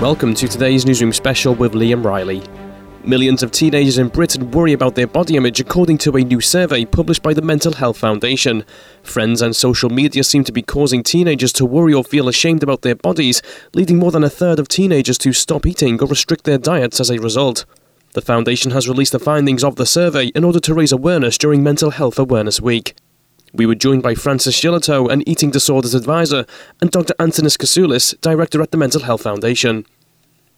Welcome to today's Newsroom special with Liam Riley. Millions of teenagers in Britain worry about their body image according to a new survey published by the Mental Health Foundation. Friends and social media seem to be causing teenagers to worry or feel ashamed about their bodies, leading more than a third of teenagers to stop eating or restrict their diets as a result. The Foundation has released the findings of the survey in order to raise awareness during Mental Health Awareness Week. We were joined by Frances Shillito, an eating disorders advisor, and Dr. Antonis Kousoulis, director at the Mental Health Foundation.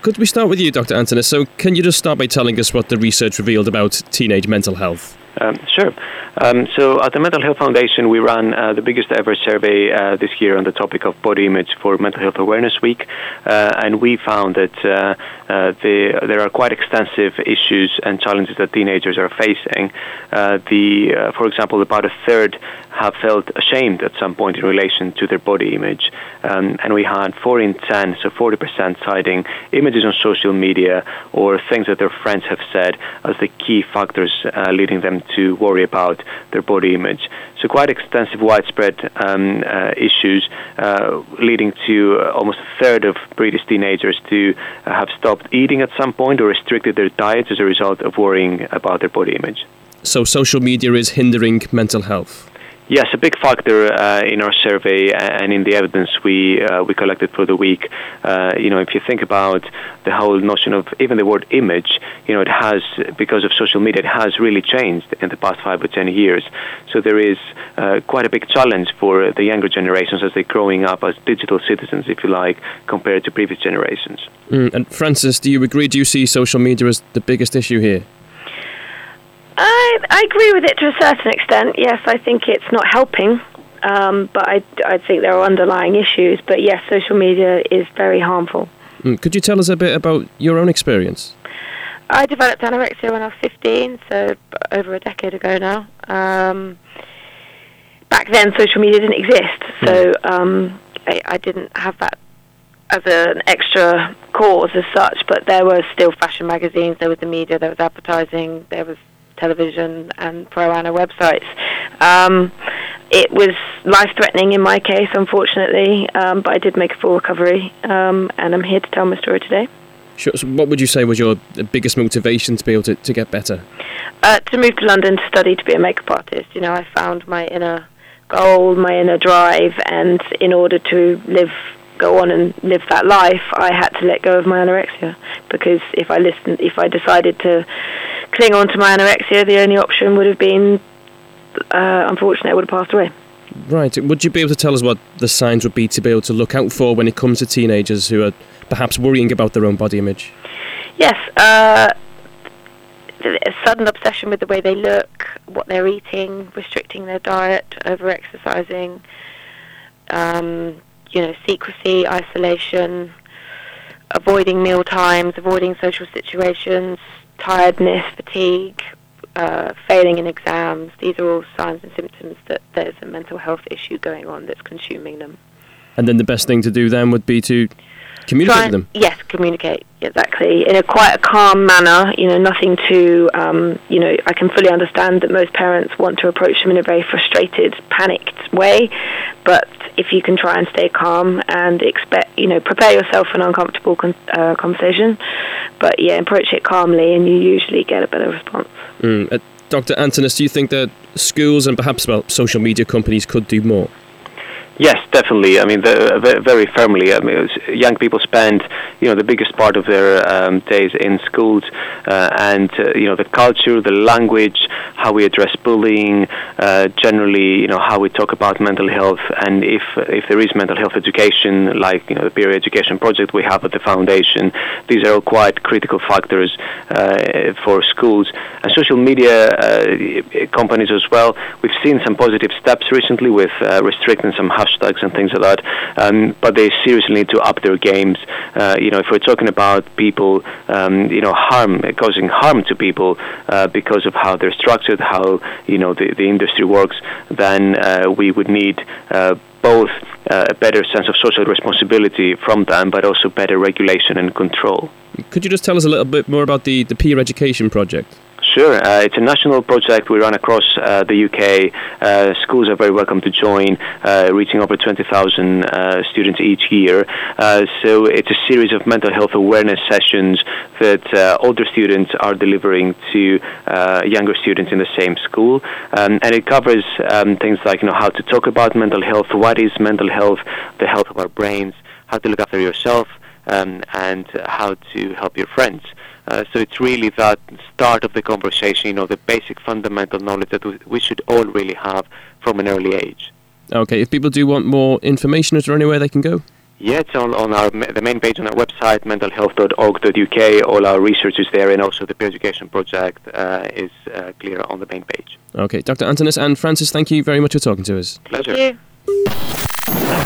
Could we start with you, Dr. Antonis? So, can you just start by telling us what the research revealed about teenage mental health? Um, sure. Um, so at the Mental Health Foundation, we ran uh, the biggest ever survey uh, this year on the topic of body image for Mental Health Awareness Week, uh, and we found that uh, uh, the, there are quite extensive issues and challenges that teenagers are facing. Uh, the, for example, about a third have felt ashamed at some point in relation to their body image, um, and we had four in ten, so 40% citing images on social media or things that their friends have said as the key factors leading them to worry about their body image. So quite extensive, widespread um, uh, issues uh, leading to uh, almost a third of British teenagers to uh, have stopped eating at some point or restricted their diets as a result of worrying about their body image. So social media is hindering mental health. Yes, a big factor uh, in our survey and in the evidence we uh, we collected for the week. Uh, you know, if you think about the whole notion of even the word image, you know, it has because of social media, it has really changed in the past five or ten years. So there is uh, quite a big challenge for the younger generations as they're growing up as digital citizens, if you like, compared to previous generations. Mm, and Frances, do you agree? Do you see social media as the biggest issue here? I, I agree with it to a certain extent. Yes, I think it's not helping, um, but I, I think there are underlying issues. But yes, social media is very harmful. Mm, could you tell us a bit about your own experience? I developed anorexia when I was 15, so over a decade ago now. Um, back then, social media didn't exist, so hmm. um, I, I didn't have that as an extra cause as such, but there were still fashion magazines, there was the media, there was advertising, there was television and pro-ana websites. Um, it was life-threatening in my case, unfortunately, um, but I did make a full recovery, um, and I'm here to tell my story today. Sure. So what would you say was your biggest motivation to be able to, to get better? Uh, to move to London to study to be a makeup artist. You know, I found my inner goal, my inner drive, and in order to live go on and live that life, I had to let go of my anorexia because if I listened, if I decided to cling on to my anorexia, the only option would have been, uh, unfortunately, I would have passed away. Right. Would you be able to tell us what the signs would be to be able to look out for when it comes to teenagers who are perhaps worrying about their own body image? Yes. Uh, a sudden obsession with the way they look, what they're eating, restricting their diet, over exercising, um, you know, secrecy, isolation, avoiding meal times, avoiding social situations, tiredness, fatigue, uh, failing in exams. These are all signs and symptoms that there's a mental health issue going on that's consuming them. And then the best thing to do then would be to communicate Try, with them. Yes, communicate exactly in a quite a calm manner. You know, nothing to. Um, you know, I can fully understand that most parents want to approach them in a very frustrated, panicked way, but if you can try and stay calm and expect, you know, prepare yourself for an uncomfortable con- uh, conversation, but yeah, approach it calmly, and you usually get a better response. Mm. Uh, Dr. Antonis, do you think that schools and perhaps well, social media companies could do more? Yes, definitely. I mean, the, very firmly. I mean, young people spend, you know, the biggest part of their um, days in schools, uh, and uh, you know, the culture, the language, how we address bullying, uh, generally, you know, how we talk about mental health, and if if there is mental health education, like you know, the peer education project we have at the foundation, these are all quite critical factors uh, for schools and social media uh, companies as well. We've seen some positive steps recently with uh, restricting some hashtags and things like that. Um, but they seriously need to up their games. Uh, you know, if we're talking about people, um, you know, harm causing harm to people uh, because of how they're structured, how you know the, the industry works, then uh, we would need uh, both uh, a better sense of social responsibility from them, but also better regulation and control. Could you just tell us a little bit more about the, the peer education project? Sure, uh, it's a national project we run across uh, the UK. Uh, schools are very welcome to join, uh, reaching over 20,000 uh, students each year. Uh, so it's a series of mental health awareness sessions that older students are delivering to younger students in the same school, um, and it covers um, things like you know how to talk about mental health, what is mental health, the health of our brains, how to look after yourself, um, and how to help your friends. Uh, so it's really that start of the conversation, you know, the basic fundamental knowledge that we should all really have from an early age. Okay, if people do want more information, is there anywhere they can go? Yeah, it's on, on our the main page on our website, mentalhealth.org.uk. All our research is there, and also the peer education project uh, is uh, clear on the main page. Okay, Dr. Antonis and Frances, thank you very much for talking to us. Pleasure.